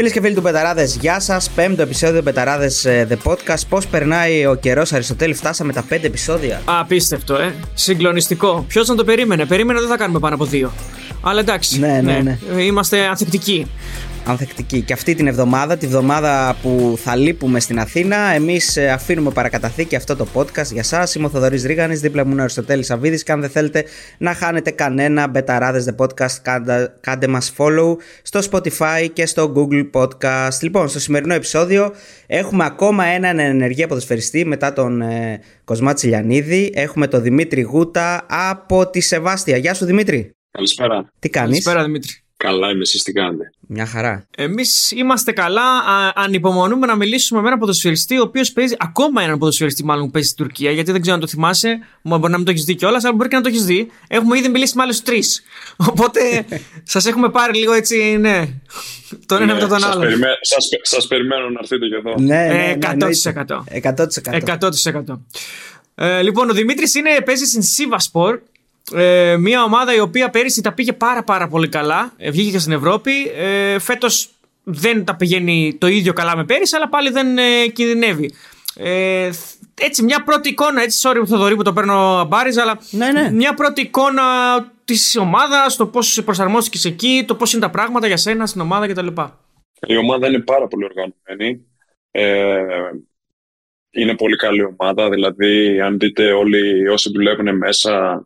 Φίλες και φίλοι του Μπεταράδες, γεια σας. Πέμπτο επεισόδιο Μπεταράδες ε, The Podcast. Πώς περνάει ο καιρός, Αριστοτέλη, φτάσαμε τα πέντε επεισόδια. Απίστευτο, ε. Συγκλονιστικό. Ποιος να το περίμενε; Περίμενε δεν θα κάνουμε πάνω από δύο. Αλλά εντάξει. Ναι, ναι, ναι. Είμαστε ανθεκτικοί ανθεκτικοί. Και αυτή την εβδομάδα, τη βδομάδα που θα λείπουμε στην Αθήνα, εμείς ε, αφήνουμε παρακαταθήκη αυτό το podcast για εσάς. Είμαι ο Θοδωρής Ρίγανης, δίπλα μου είναι ο Αριστοτέλης Αβίδη. Και αν δεν θέλετε να χάνετε κανένα Μπεταράδες The Podcast, κάντε, κάντε μας follow στο Spotify και στο Google Podcast. Λοιπόν, στο σημερινό επεισόδιο έχουμε ακόμα έναν ενεργή ποδοσφαιριστή μετά τον ε, Κοσμά Τσιλιανίδη. Έχουμε τον Δημήτρη Γούτα από τη Σεβάστια. Γεια σου Δημήτρη. Καλησπέρα. Τι κάνεις; Καλησπέρα Δημήτρη. Καλά είμαι, εσείς τι κάνετε; Μια χαρά. Εμείς είμαστε καλά. Α, ανυπομονούμε να μιλήσουμε με έναν ποδοσφαιριστή, ο οποίος παίζει ακόμα έναν ποδοσφαιριστή, μάλλον που παίζει στην Τουρκία. Γιατί δεν ξέρω αν το θυμάσαι. Μπορεί να μην το έχεις δει κιόλας, αλλά μπορεί και να το έχεις δει. Έχουμε ήδη μιλήσει με άλλους τρεις. Οπότε σας έχουμε πάρει λίγο έτσι, ναι. Τον ένα ναι, μετά τον άλλο. Σας περιμένω να έρθετε και εδώ. Ναι, ναι, ναι 100%. 100%. 100%. Ε, λοιπόν, ο Δημήτρης παίζει στην Σίβασπορ ε, μια ομάδα η οποία πέρυσι τα πήγε πάρα πάρα πολύ καλά. Ε, βγήκε και στην Ευρώπη. Ε, Φέτος δεν τα πηγαίνει το ίδιο καλά με πέρυσι, αλλά πάλι δεν ε, κινδυνεύει. Ε, έτσι, μια πρώτη εικόνα, έτσι, sorry Θοδωρή που το παίρνω μπάρι, αλλά ναι, ναι. μια πρώτη εικόνα της ομάδας, το πώς προσαρμόστηκες εκεί, το πώς είναι τα πράγματα για σένα στην ομάδα κτλ. Η ομάδα είναι πάρα πολύ οργανωμένη. Ε, είναι πολύ καλή ομάδα, δηλαδή αν δείτε όλοι όσοι δουλεύουν μέσα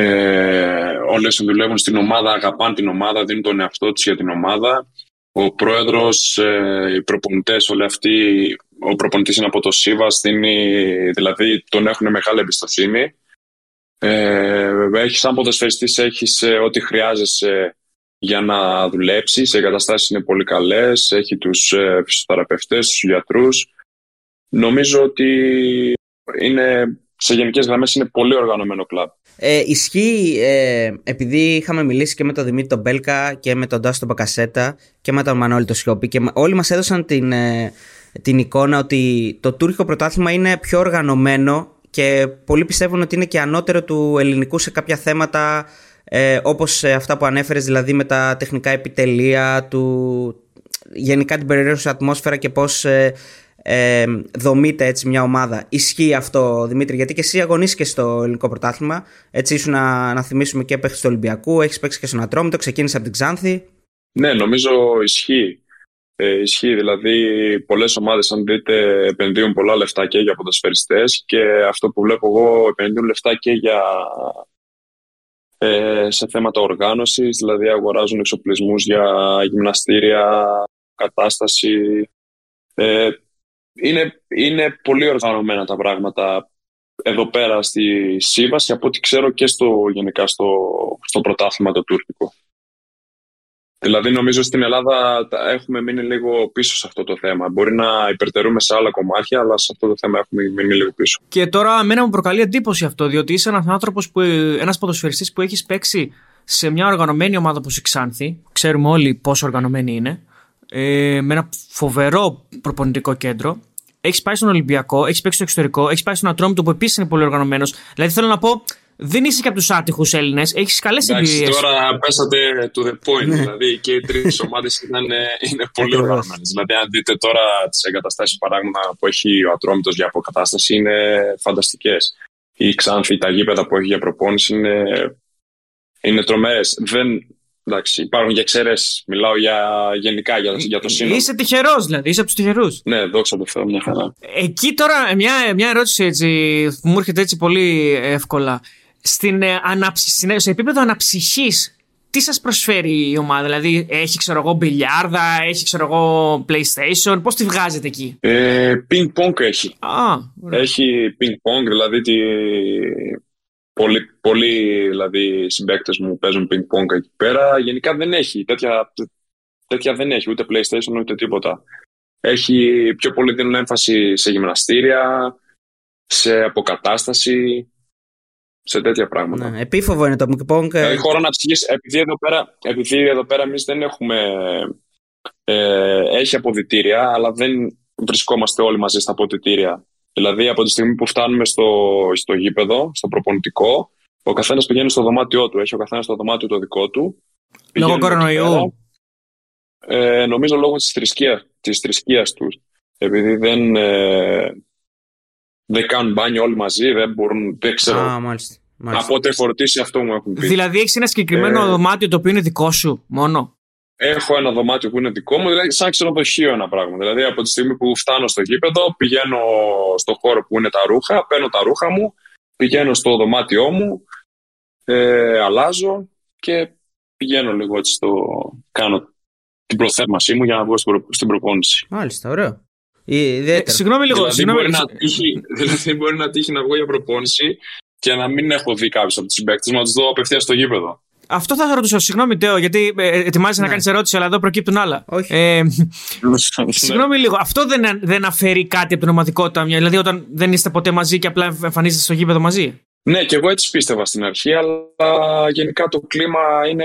ε, όλες δουλεύουν στην ομάδα, αγαπάνε την ομάδα, δίνουν τον εαυτό τους για την ομάδα. Ο πρόεδρος, ε, οι προπονητές, όλοι αυτοί, ο προπονητής είναι από το ΣΥΒΑΣ, δηλαδή τον έχουν μεγάλη εμπιστοσύνη. Ε, έχεις, σαν ποδοσφαιριστής, έχεις ε, ό,τι χρειάζεσαι για να δουλέψεις. Οι εγκαταστάσεις είναι πολύ καλές, έχει τους ε, φυσιοθεραπευτές, τους γιατρούς. Νομίζω ότι είναι, σε γενικές γραμμές είναι πολύ οργανωμένο κλαμπ. Ε, ισχύει, ε, επειδή είχαμε μιλήσει και με τον Δημήτρη τον Μπέλκα και με τον Τάσο τον Μπακασέτα και με τον Μανώλη τον Σιώπη και όλοι μας έδωσαν την, ε, την εικόνα ότι το τουρκικό πρωτάθλημα είναι πιο οργανωμένο και πολλοί πιστεύουν ότι είναι και ανώτερο του ελληνικού σε κάποια θέματα ε, όπως αυτά που ανέφερες δηλαδή με τα τεχνικά επιτελεία του γενικά την περιραίωση ατμόσφαιρα και πώς ε, ε, δομείται έτσι μια ομάδα. Ισχύει αυτό, Δημήτρη, γιατί και εσύ αγωνίστηκες στο ελληνικό πρωτάθλημα. Έτσι, ήσουν να, να θυμίσουμε και παίξει του Ολυμπιακού, έχεις παίξει και στον Ατρόμητο, ξεκίνησε από την Ξάνθη. Ναι, νομίζω ισχύει. Ε, ισχύει, δηλαδή πολλές ομάδες, αν δείτε, επενδύουν πολλά λεφτά και για ποδοσφαιριστές και αυτό που βλέπω εγώ επενδύουν λεφτά και για ε, σε θέματα οργάνωσης, δηλαδή αγοράζουν εξοπλισμούς για γυμναστήρια, κατάσταση. Ε, είναι, είναι πολύ οργανωμένα τα πράγματα εδώ πέρα στη Σύμβαση από ό,τι ξέρω και στο, γενικά στο, στο πρωτάθλημα το τουρκικό. Δηλαδή νομίζω στην Ελλάδα έχουμε μείνει λίγο πίσω σε αυτό το θέμα. Μπορεί να υπερτερούμε σε άλλα κομμάτια, αλλά σε αυτό το θέμα έχουμε μείνει λίγο πίσω. Και τώρα μένα μου προκαλεί εντύπωση αυτό, διότι είσαι ένας άνθρωπος, που, ένας ποδοσφαιριστής που έχεις παίξει σε μια οργανωμένη ομάδα όπως η Ξάνθη. Ξέρουμε όλοι πόσο οργανωμένη είναι. Ε, με ένα φοβερό προπονητικό κέντρο έχεις πάει στον Ολυμπιακό, έχεις παίξει στο εξωτερικό, έχεις πάει στον Ατρόμητο που επίσης είναι πολύ οργανωμένος. Δηλαδή θέλω να πω, δεν είσαι και από τους άτυχους Έλληνες, έχεις καλές εμπειρίες. Τώρα πέσατε to the point. Ναι. δηλαδή και οι τρεις ομάδες είναι πολύ οργανωμένες. δηλαδή, αν δείτε τώρα τις εγκαταστάσεις παράδειγμα που έχει ο Ατρόμητος για αποκατάσταση, είναι φανταστικές. Η Ξάνθη, τα γήπεδα που έχει για προπόνηση είναι, είναι τρομερές. Δεν, Εντάξει, υπάρχουν και εξαιρέσεις. Μιλάω για, γενικά για, για το σύνολο. Είσαι τυχερός, δηλαδή. Είσαι από τους τυχερούς. Ναι, δόξα τω Θεώ, μια χαρά. Εκεί τώρα μια, μια ερώτηση έτσι, που μου έρχεται έτσι πολύ εύκολα. Στην, ε, αναψυ... σε επίπεδο αναψυχής, τι σας προσφέρει η ομάδα, Δηλαδή έχει ξέρω εγώ μπιλιάρδα, έχει ξέρω εγώ PlayStation, πώς τη βγάζετε εκεί; Ε, ping pong έχει. Α, έχει ping pong, δηλαδή τη, Πολλοί, πολλοί δηλαδή, συμπαίκτες μου παίζουν ping-pong εκεί πέρα. Γενικά δεν έχει. Τέτοια, τέτοια δεν έχει. Ούτε PlayStation ούτε τίποτα. Έχει πιο πολύ δίνουν έμφαση σε γυμναστήρια, σε αποκατάσταση, σε τέτοια πράγματα. Ναι, επίφοβο είναι το ping-pong. Δηλαδή, χώρο να ψυχείς, επειδή εδώ πέρα, επειδή εδώ πέρα εμείς δεν έχουμε... Ε, έχει αποδητήρια, αλλά δεν βρισκόμαστε όλοι μαζί στα αποδητήρια. Δηλαδή, από τη στιγμή που φτάνουμε στο, στο γήπεδο, στο προπονητικό, ο καθένας πηγαίνει στο δωμάτιό του. Έχει ο καθένας το δωμάτιο το δικό του. Λόγω κορονοϊού. Ε, νομίζω λόγω της θρησκείας, της θρησκείας τους. Επειδή δεν, ε, δεν κάνουν μπάνιο όλοι μαζί, δεν μπορούν, δεν ξέρω. Α, μάλιστα. μάλιστα. Από ό,τι φορτίσει αυτό μου έχουν πει. Δηλαδή έχεις ένα συγκεκριμένο Ε. δωμάτιο το οποίο είναι δικό σου μόνο; Έχω ένα δωμάτιο που είναι δικό μου, δηλαδή σαν ξενοδοχείο ένα πράγμα. Δηλαδή από τη στιγμή που φτάνω στο γήπεδο, πηγαίνω στο χώρο που είναι τα ρούχα, παίρνω τα ρούχα μου, πηγαίνω στο δωμάτιό μου, ε, αλλάζω και πηγαίνω λίγο έτσι στο... κάνω την προθέρμανσή μου για να βγω στην, προ... στην προπόνηση. Μάλιστα, ωραίο. Ε, Ε, Ιδιαίτερα. συγγνώμη λίγο. δηλαδή, συγγνώμη, μπορεί να τύχει, δηλαδή μπορεί να τύχει να βγω για προπόνηση και να μην έχω δει κάποιους από τους συμπαίκτες μου, να τους δω απευθείας στο γήπεδο. Αυτό θα σα ρωτήσω. Συγγνώμη, Τέο, γιατί ε, ετοιμάζεσαι να Ναι. κάνεις ερώτηση, αλλά εδώ προκύπτουν άλλα. Όχι. Ε, Ναι. συγγνώμη λίγο. Αυτό δεν, δεν αφαιρεί κάτι από την ομαδικότητα. μια- Δηλαδή, όταν δεν είστε ποτέ μαζί και απλά εμφανίζεστε στο γήπεδο μαζί. Ναι, και εγώ έτσι πίστευα στην αρχή, αλλά γενικά το κλίμα είναι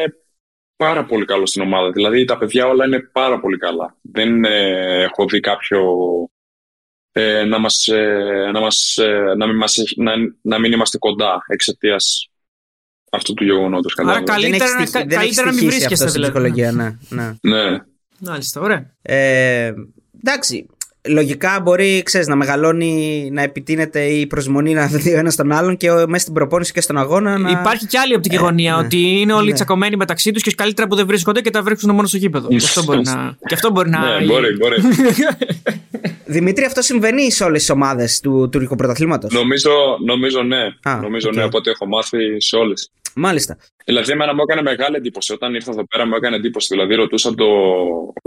πάρα πολύ καλό στην ομάδα. Δηλαδή τα παιδιά όλα είναι πάρα πολύ καλά. Δεν ε, έχω δει κάποιο ε, να, μας, ε, να, μας, ε, να, μην μας έχει- να, να μην είμαστε κοντά εξαιτίας αυτού του γεγονότος. Άρα κατάλαβες. καλή- καλύτερα δεν να- έχει στοιχ- δεν καλύτερα έχει να μην στοιχήσει βρίσκεστε, αυτό στην δηλαδή. ψυχολογία, ναι. ναι. Ναι. Μάλιστα, ωραία. Ε, εντάξει. Λογικά μπορεί, ξέρεις, να μεγαλώνει, να επιτείνεται η προσμονή να δει ο ένας τον άλλον και ο- μέσα στην προπόνηση και στον αγώνα να. Υπάρχει και άλλη οπτική Ε, γωνία, ναι. ότι είναι όλοι Ναι. τσακωμένοι μεταξύ τους και καλύτερα που δεν βρίσκονται και τα βρίσκουν μόνο στο γήπεδο. και αυτό μπορεί να. Και αυτό μπορεί να... ναι, μπορεί, μπορεί. Δημήτρη, αυτό συμβαίνει σε όλες τις ομάδες του τουρκικού πρωταθλήματος; νομίζω, νομίζω ναι. Α, νομίζω οκ. ναι, από ό,τι έχω μάθει σε όλες. Μάλιστα. Δηλαδή, εμένα μου έκανε μεγάλη εντύπωση. Όταν ήρθα εδώ πέρα, μου έκανε εντύπωση. Δηλαδή, ρωτούσα το,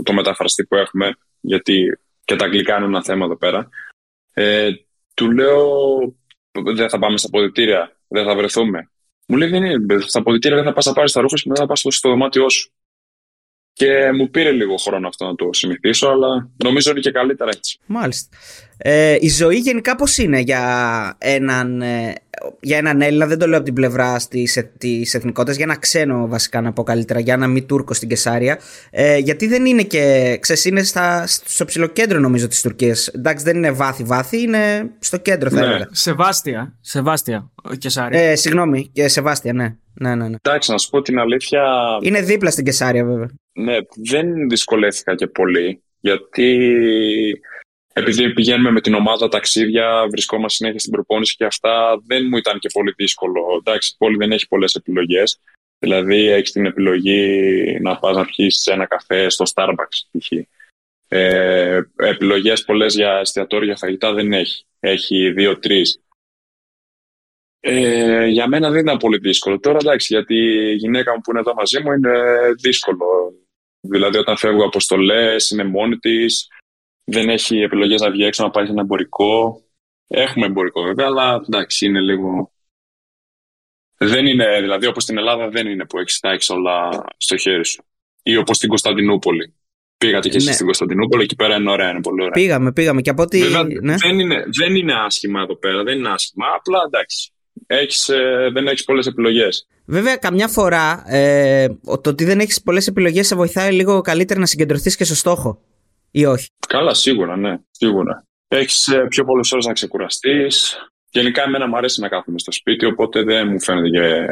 το μεταφραστή που έχουμε, γιατί και τα αγγλικά είναι ένα θέμα εδώ πέρα. Ε, του λέω, δεν θα πάμε στα ποδητήρια, δεν θα βρεθούμε. Μου λέει, δεν είναι, στα ποδητήρια δεν θα πας να πάρεις τα ρούχα σου και μετά θα πας στο δωμάτιό σου. Και μου πήρε λίγο χρόνο αυτό να το συνηθίσω, αλλά νομίζω είναι και καλύτερα έτσι. Μάλιστα. Ε, η ζωή γενικά πώς είναι για έναν, ε, για έναν Έλληνα, δεν το λέω από την πλευρά της, ε, της εθνικότητας, για ένα ξένο βασικά να πω καλύτερα, για ένα μη Τούρκο στην Κεσάρια. Ε, γιατί δεν είναι και, ξέρεις, είναι στα, στο ψηλό κέντρο νομίζω της Τουρκίας. Εντάξει δεν είναι βάθη-βάθη, είναι στο κέντρο θα Ναι. έλεγα. Σεβάστια. Σεβάστια. Ο Κεσάρη. Ε, συγγνώμη, και Σεβάστια, ναι. Ναι, ναι, ναι. Εντάξει, να σου πω την αλήθεια, Είναι δίπλα στην Κεσάρια βέβαια. Ναι, δεν δυσκολεύτηκα και πολύ, γιατί επειδή πηγαίνουμε με την ομάδα ταξίδια, βρισκόμαστε συνέχεια στην προπόνηση και αυτά, δεν μου ήταν και πολύ δύσκολο. Εντάξει, η πόλη δεν έχει πολλές επιλογές. Δηλαδή, έχεις την επιλογή να πας να πιεις ένα καφέ στο Starbucks, π.χ. Ε, επιλογές πολλές για εστιατόρια φαγητά δεν έχει. Έχει δύο-τρεις. Ε, για μένα δεν ήταν πολύ δύσκολο. Τώρα εντάξει, γιατί η γυναίκα μου που είναι εδώ μαζί μου είναι δύσκολο. Δηλαδή, όταν φεύγω αποστολές, είναι μόνη της, δεν έχει επιλογές να βγει έξω να πάει σε ένα εμπορικό. Έχουμε εμπορικό βέβαια, αλλά εντάξει, είναι λίγο. Δεν είναι, δηλαδή όπως στην Ελλάδα δεν είναι που έχεις τα έχεις όλα στο χέρι σου. Ή όπως στην Κωνσταντινούπολη. Πήγατε και εσεί Ναι. στην Κωνσταντινούπολη, εκεί πέρα είναι ωραία, είναι πολύ ωραία. Πήγαμε, πήγαμε και από ό,τι... Βέβαια, ναι. δεν, είναι, δεν είναι άσχημα εδώ πέρα, δεν είναι άσχημα. Απλά εντάξει. Έχεις, ε, δεν έχεις πολλές επιλογές. Βέβαια, καμιά φορά ε, το ότι δεν έχεις πολλές επιλογές σε βοηθάει λίγο καλύτερα να συγκεντρωθείς και στο στόχο. Ή όχι; Καλά, σίγουρα, ναι. Σίγουρα. Έχεις πιο πολλές ώρες να ξεκουραστείς. Γενικά, εμένα μου αρέσει να κάθομαι στο σπίτι, οπότε δεν μου φαίνεται και...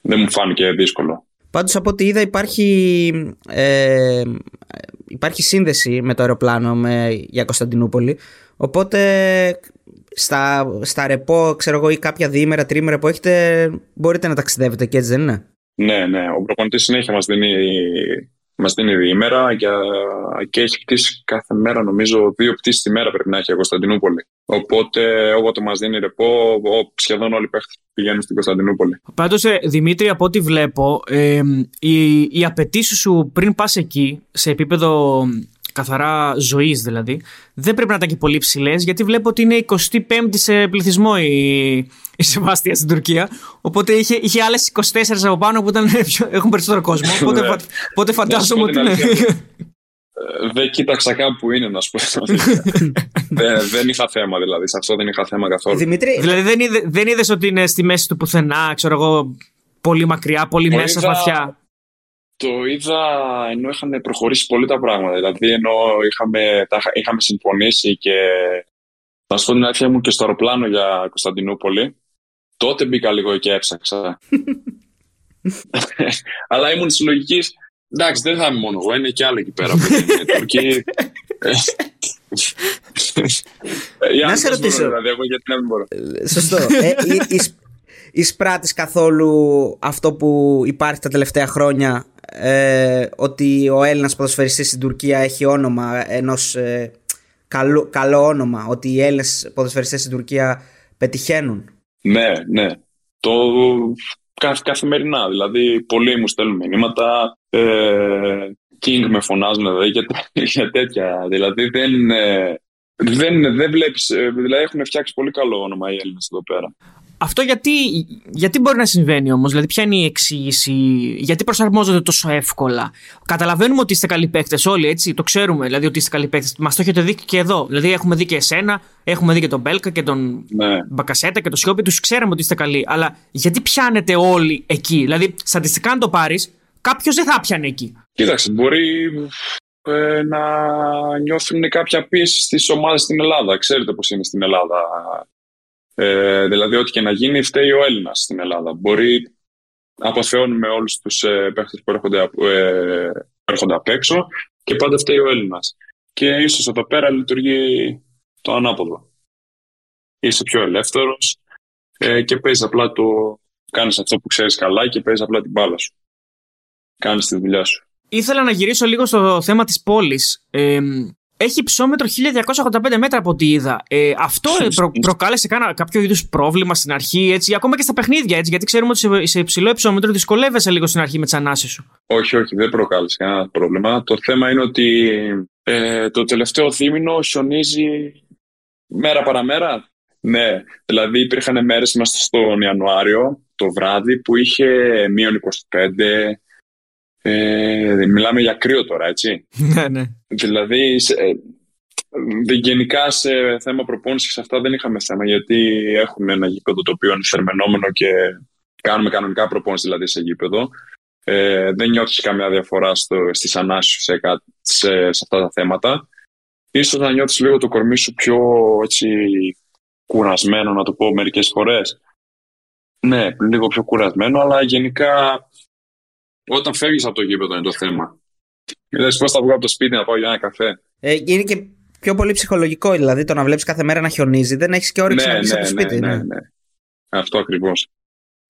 δεν μου φάνηκε δύσκολο. Πάντως από ό,τι είδα υπάρχει, ε, υπάρχει σύνδεση με το αεροπλάνο με, για Κωνσταντινούπολη οπότε στα, στα ρεπό ξέρω εγώ ή κάποια διήμερα, τρίμερα που έχετε μπορείτε να ταξιδεύετε και έτσι δεν είναι; Ναι, ναι. Ο προπονητής συνέχεια μας δίνει, μας δίνει διήμερα και, και έχει πτήσει κάθε μέρα, νομίζω, δύο πτήσεις τη μέρα πρέπει να έχει η Κωνσταντινούπολη. Οπότε, όποτε μας δίνει ρεπό, ο- σχεδόν όλοι οι παίχτες πηγαίνουν στην Κωνσταντινούπολη. Πάντως, Δημήτρη, από ό,τι βλέπω, ε, οι, οι απαιτήσεις σου πριν πας εκεί, σε επίπεδο καθαρά ζωής δηλαδή, δεν πρέπει να ήταν και πολύ ψηλές, γιατί βλέπω ότι είναι 25η σε πληθυσμό η, η Σεβάστια στην Τουρκία. Οπότε είχε, είχε άλλες 24 από πάνω που ήταν, πιο- έχουν περισσότερο κόσμο. Οπότε, Ναι. φα, οπότε φαντάζομαι Να σου πω ότι την είναι. αλήθεια. Ε, δεν κοίταξα καν που είναι, να σου πω. την αλήθεια. δεν, δεν είχα θέμα δηλαδή. Σε αυτό δεν είχα θέμα καθόλου. Δημήτρη, δηλαδή δεν, είδε, δεν είδες ότι είναι στη μέση του πουθενά, ξέρω εγώ, πολύ μακριά, πολύ Το μέσα, είδα- βαθιά; Το είδα ενώ είχαν προχωρήσει πολύ τα πράγματα. Δηλαδή, ενώ είχαμε, τα, είχα- είχαμε συμφωνήσει και. Θα σου πω την αλήθεια μου και στο αεροπλάνο για Κωνσταντινούπολη. Τότε μπήκα λίγο και έψαξα. Αλλά ήμουν τη λογική. Εντάξει, δεν θα είμαι μόνο εγώ, είναι και άλλοι εκεί πέρα. Που είναι Τουρκοί. Ε, Να σε ρωτήσω. Δηλαδή, εγώ γιατί να μην μπορώ. Σωστό. ε, εις- εισπράττεις καθόλου αυτό που υπάρχει τα τελευταία χρόνια ε, ότι ο Έλληνας ποδοσφαιριστής στην Τουρκία έχει όνομα ενός ε, καλό, καλό όνομα ότι οι Έλληνες ποδοσφαιριστές στην Τουρκία πετυχαίνουν. Ναι, ναι. Το κα- καθημερινά. Δηλαδή, πολλοί μου στέλνουν μηνύματα. Ε, King με φωνάζουν δηλαδή, για, για τέτοια. Δηλαδή, δεν, ε, δεν, δεν βλέπεις. ε, Δηλαδή, έχουν φτιάξει πολύ καλό όνομα οι Έλληνες εδώ πέρα. Αυτό γιατί, γιατί μπορεί να συμβαίνει όμως, δηλαδή ποια είναι η εξήγηση, γιατί προσαρμόζονται τόσο εύκολα; Καταλαβαίνουμε ότι είστε καλοί παίκτες όλοι, έτσι, το ξέρουμε, δηλαδή ότι είστε καλοί παίκτες. Μας το έχετε δει και εδώ. Δηλαδή έχουμε δει και εσένα, έχουμε δει και τον Μπέλκα και τον Ναι. Μπακασέτα και τον Σιώπη, τους ξέραμε ότι είστε καλοί. Αλλά γιατί πιάνετε όλοι εκεί, δηλαδή στατιστικά αν το πάρεις, κάποιος δεν θα πιάνε εκεί. Κοίταξε, μπορεί ε, να νιώθουν κάποια πίεση στις ομάδες στην Ελλάδα. Ξέρετε πώς είναι στην Ελλάδα. Ε, δηλαδή, ό,τι και να γίνει, φταίει ο Έλληνας στην Ελλάδα. Μπορεί να αποθεώνουμε όλους τους ε, παίχτες που έρχονται, απ- ε, έρχονται απ' έξω και πάντα φταίει ο Έλληνας. Και ίσως εδώ πέρα λειτουργεί το ανάποδο. Είσαι πιο ελεύθερος ε, και παίζεις απλά το... Κάνεις αυτό που ξέρεις καλά και παίζεις απλά την μπάλα σου. Κάνεις τη δουλειά σου. Ήθελα να γυρίσω λίγο στο θέμα της πόλης. Ε, έχει υψόμετρο 1285 μέτρα από ό,τι είδα. Ε, αυτό ε, προ, προκάλεσε κάνα, κάποιο είδους πρόβλημα στην αρχή, έτσι, ακόμα και στα παιχνίδια, έτσι, γιατί ξέρουμε ότι σε, σε υψηλό υψόμετρο δυσκολεύεσαι λίγο στην αρχή με τις ανάσεις σου. Όχι, όχι, δεν προκάλεσε κανένα πρόβλημα. Το θέμα είναι ότι ε, το τελευταίο δίμηνο χιονίζει μέρα παραμέρα. Ναι, δηλαδή υπήρχαν μέρες μέσα στον Ιανουάριο το βράδυ που είχε μείον 25. Ε, μιλάμε για κρύο τώρα, έτσι. ναι, ναι. Δηλαδή, σε, ε, γενικά σε θέμα προπόνησης αυτά δεν είχαμε θέμα γιατί έχουμε ένα γήπεδο το οποίο είναι θερμενόμενο και κάνουμε κανονικά προπόνηση δηλαδή σε γήπεδο. Ε, δεν νιώθεις καμιά διαφορά στο, στις ανάσεις σου σε, κα- σε, σε αυτά τα θέματα. Ίσως να νιώθεις λίγο το κορμί σου πιο έτσι, κουρασμένο, να το πω μερικές φορές. Ναι, λίγο πιο κουρασμένο, αλλά γενικά όταν φεύγεις από το γήπεδο είναι το θέμα. Λες πώς θα βγω από το σπίτι να πάω για ένα καφέ; Ε, είναι και πιο πολύ ψυχολογικό, δηλαδή το να βλέπεις κάθε μέρα να χιονίζει, δεν έχεις και όρεξη να βγεις από το σπίτι. ναι, ναι. ναι, ναι. Αυτό ακριβώς.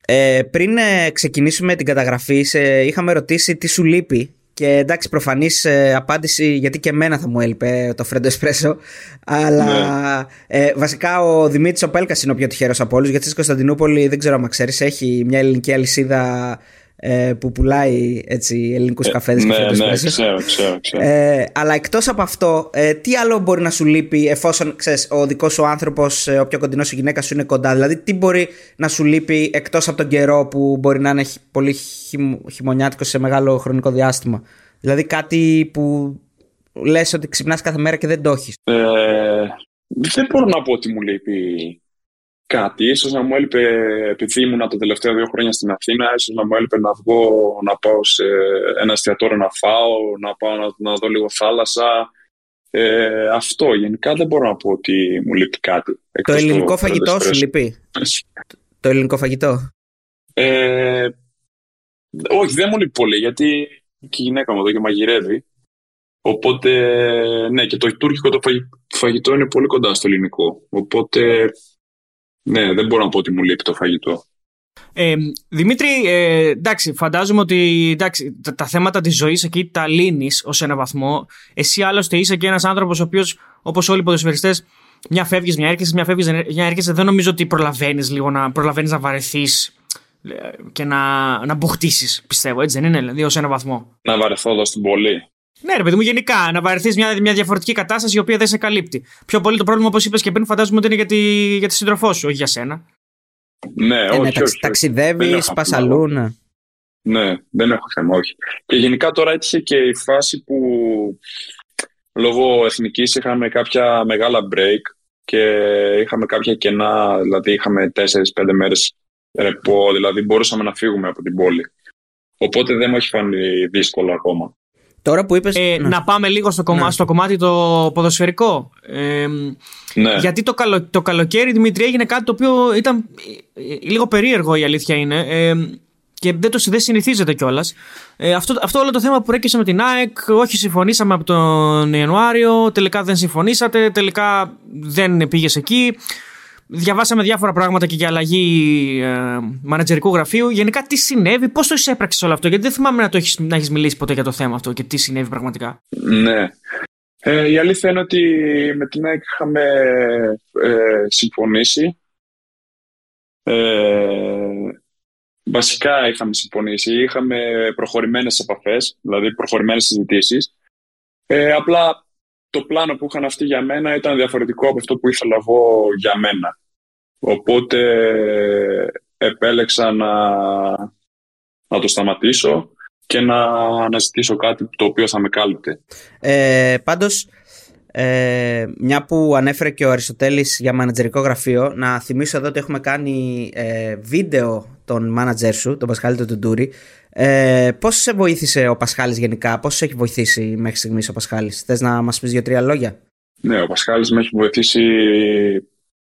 Ε, πριν ε, ξεκινήσουμε την καταγραφή, σε, είχαμε ρωτήσει τι σου λείπει. Και εντάξει, προφανής απάντηση, γιατί και εμένα θα μου έλειπε το Φρέντο Εσπρέσο. Αλλά ε, βασικά ο Δημήτρης Οπέλκας είναι ο πιο τυχερός από όλους. Γιατί στη Κωνσταντινούπολη, δεν ξέρω αν ξέρεις, έχει μια ελληνική αλυσίδα ε, που πουλάει έτσι, ελληνικούς καφέδες και ναι, Φρέντο ναι, Εσπρέσο. ξέρω, ξέρω, ξέρω. Ε, αλλά εκτός από αυτό, ε, τι άλλο μπορεί να σου λείπει εφόσον ξέρεις, ο δικός σου άνθρωπος, ε, ο πιο κοντινός σου γυναίκα σου είναι κοντά; Δηλαδή, τι μπορεί να σου λείπει εκτός από τον καιρό που μπορεί να είναι χ- πολύ χειμ, χειμωνιάτικος σε μεγάλο χρονικό διάστημα; Δηλαδή, κάτι που λες ότι ξυπνάς κάθε μέρα και δεν το έχεις. Ε, δεν μπορώ να πω ότι μου λείπει κάτι. Ίσως να μου έλειπε, επειδή ήμουν τα τελευταία δύο χρόνια στην Αθήνα, ίσως να μου έλειπε να βγω, να πάω σε ένα εστιατόριο να φάω, να πάω να, να δω λίγο θάλασσα. Ε, αυτό. Γενικά δεν μπορώ να πω ότι μου λείπει κάτι. Το εκτός ελληνικό του φαγητό σου Fred λείπει; Espresso. Το ελληνικό φαγητό; Ε, όχι, δεν μου λείπει πολύ, γιατί και η γυναίκα μου εδώ και μαγειρεύει. Οπότε, ναι, και το τουρκικό το φαγη- φαγητό είναι πολύ κοντά στο ελληνικό. Οπότε, ναι, δεν μπορώ να πω ότι μου λείπει το φαγητό. Ε, Δημήτρη, ε, εντάξει, φαντάζομαι ότι εντάξει, τα, τα θέματα της ζωής εκεί τα λύνεις ως ένα βαθμό. Εσύ άλλωστε είσαι και ένας άνθρωπος ο οποίος, όπως όλοι οι ποδοσφαιριστές, μια φεύγεις, μια έρχεσαι, μια φεύγεις, μια έρχεσαι. Δεν νομίζω ότι προλαβαίνεις λίγο να, προλαβαίνεις να βαρεθείς και να, να μπουχτίσεις, πιστεύω. Έτσι δεν είναι, δηλαδή, ως ένα βαθμό. Να βαρεθώ εδώ στην πόλη. Ναι, ρε παιδί μου, γενικά να βαρεθείς μια, μια διαφορετική κατάσταση η οποία δεν σε καλύπτει. Πιο πολύ το πρόβλημα, όπως είπες και πριν, φαντάζομαι ότι είναι για τη, για τη σύντροφό σου, όχι για σένα. Ναι, Ε, όχι, ναι, όχι, ταξ- όχι. ταξιδεύεις, Δεν έχω πας θέμα. αλλού. ναι. Ναι, δεν έχω θέμα, όχι. Και γενικά τώρα έτυχε και η φάση που λόγω εθνικής είχαμε κάποια μεγάλα break και είχαμε κάποια κενά, δηλαδή είχαμε 4-5 μέρες ρεπό, δηλαδή μπορούσαμε να φύγουμε από την πόλη. Οπότε δεν μου έχει φανεί δύσκολο ακόμα. Τώρα που είπε. Ε, Να πάμε λίγο στο, κομμά- Ναι. στο κομμάτι το ποδοσφαιρικό. Ε, Ναι, Γιατί το, καλο, το καλοκαίρι, Δημήτρη, έγινε κάτι το οποίο ήταν ε, ε, λίγο περίεργο η αλήθεια είναι. Ε, και δεν, το, δεν συνηθίζεται κιόλας. Ε, αυτό, αυτό όλο το θέμα που προέκυψε με την ΑΕΚ, όχι συμφωνήσαμε από τον Ιανουάριο, τελικά δεν συμφωνήσατε, τελικά δεν πήγες εκεί. Διαβάσαμε διάφορα πράγματα και για αλλαγή ε, μανατζερικού γραφείου. Γενικά, τι συνέβη, πώς το εισέπραξες όλο αυτό, Γιατί δεν θυμάμαι να, το έχεις, να έχεις μιλήσει ποτέ για το θέμα αυτό και τι συνέβη πραγματικά. Ναι. Ε, η αλήθεια είναι ότι με την ΑΕΚ είχαμε ε, συμφωνήσει. Ε, βασικά είχαμε συμφωνήσει, είχαμε προχωρημένες επαφές, δηλαδή προχωρημένες συζητήσεις. Ε, απλά το πλάνο που είχαν αυτοί για μένα ήταν διαφορετικό από αυτό που ήθελα εγώ για μένα. Οπότε επέλεξα να, να το σταματήσω και να αναζητήσω κάτι το οποίο θα με κάλυπτε. Ε, πάντως, ε, μια που ανέφερε και ο Αριστοτέλης για μανατζερικό γραφείο, να θυμίσω εδώ ότι έχουμε κάνει ε, βίντεο τον μάνατζερ σου, τον Πασχάλη τον Τουντούρη. Ε, πώς σε βοήθησε ο Πασχάλης γενικά, πώς σε έχει βοηθήσει μέχρι στιγμής ο Πασχάλης; Θες να μας πεις δύο-τρία λόγια; Ναι, ο Πασχάλης με έχει βοηθήσει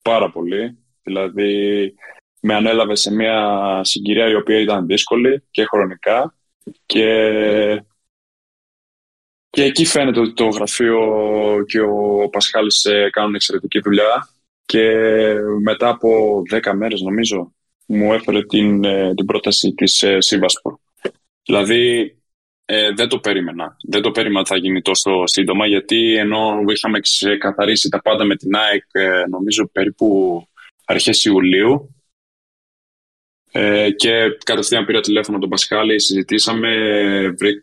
πάρα πολύ. Δηλαδή, με ανέλαβε σε μια συγκυρία η οποία ήταν δύσκολη και χρονικά και και εκεί φαίνεται ότι το γραφείο και ο Πασχάλης ε, κάνουν εξαιρετική δουλειά και μετά από 10 μέρες νομίζω μου έφερε την, ε, την πρόταση της ε, Σύμβασπορ. Δηλαδή δεν το περίμενα. Δεν το περίμενα ότι θα γίνει τόσο σύντομα γιατί ενώ είχαμε ξεκαθαρίσει τα πάντα με την ΑΕΚ νομίζω περίπου αρχές Ιουλίου ε, και κατευθείαν πήρα τηλέφωνο τον Πασχάλη, συζητήσαμε,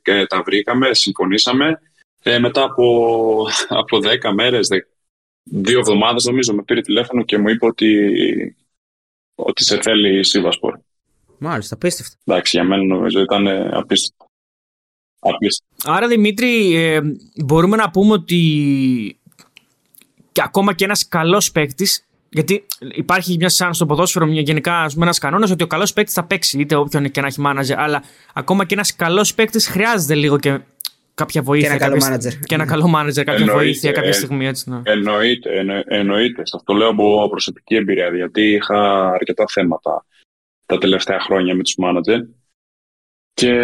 ε, τα βρήκαμε, συμφωνήσαμε. Ε, μετά από, από 10 μέρες, δύο εβδομάδες νομίζω, με πήρε τηλέφωνο και μου είπε ότι, ότι σε θέλει η Σίβασπορ. Μάλιστα, απίστευτο. Εντάξει, για μένα νομίζω ήταν απίστευτο. απίστευτο. Άρα Δημήτρη, ε, μπορούμε να πούμε ότι και ακόμα και ένας καλός παίκτης γιατί υπάρχει μια σαν στο ποδόσφαιρο γενικά ένας κανόνας ότι ο καλός παίκτης θα παίξει είτε όποιον και να έχει μάναζερ. Αλλά ακόμα και ένας καλός παίκτης χρειάζεται λίγο και κάποια βοήθεια. Και ένα καλό μάνατζερ. Και ένα καλό μάνατζερ, κάποια εννοείται, βοήθεια κάποια στιγμή έτσι. Ναι. Εννοείται, εννο, εννοείται. Σε αυτό λέω από προσωπική εμπειρία. Γιατί είχα αρκετά θέματα τα τελευταία χρόνια με τους μάνατζερ. Και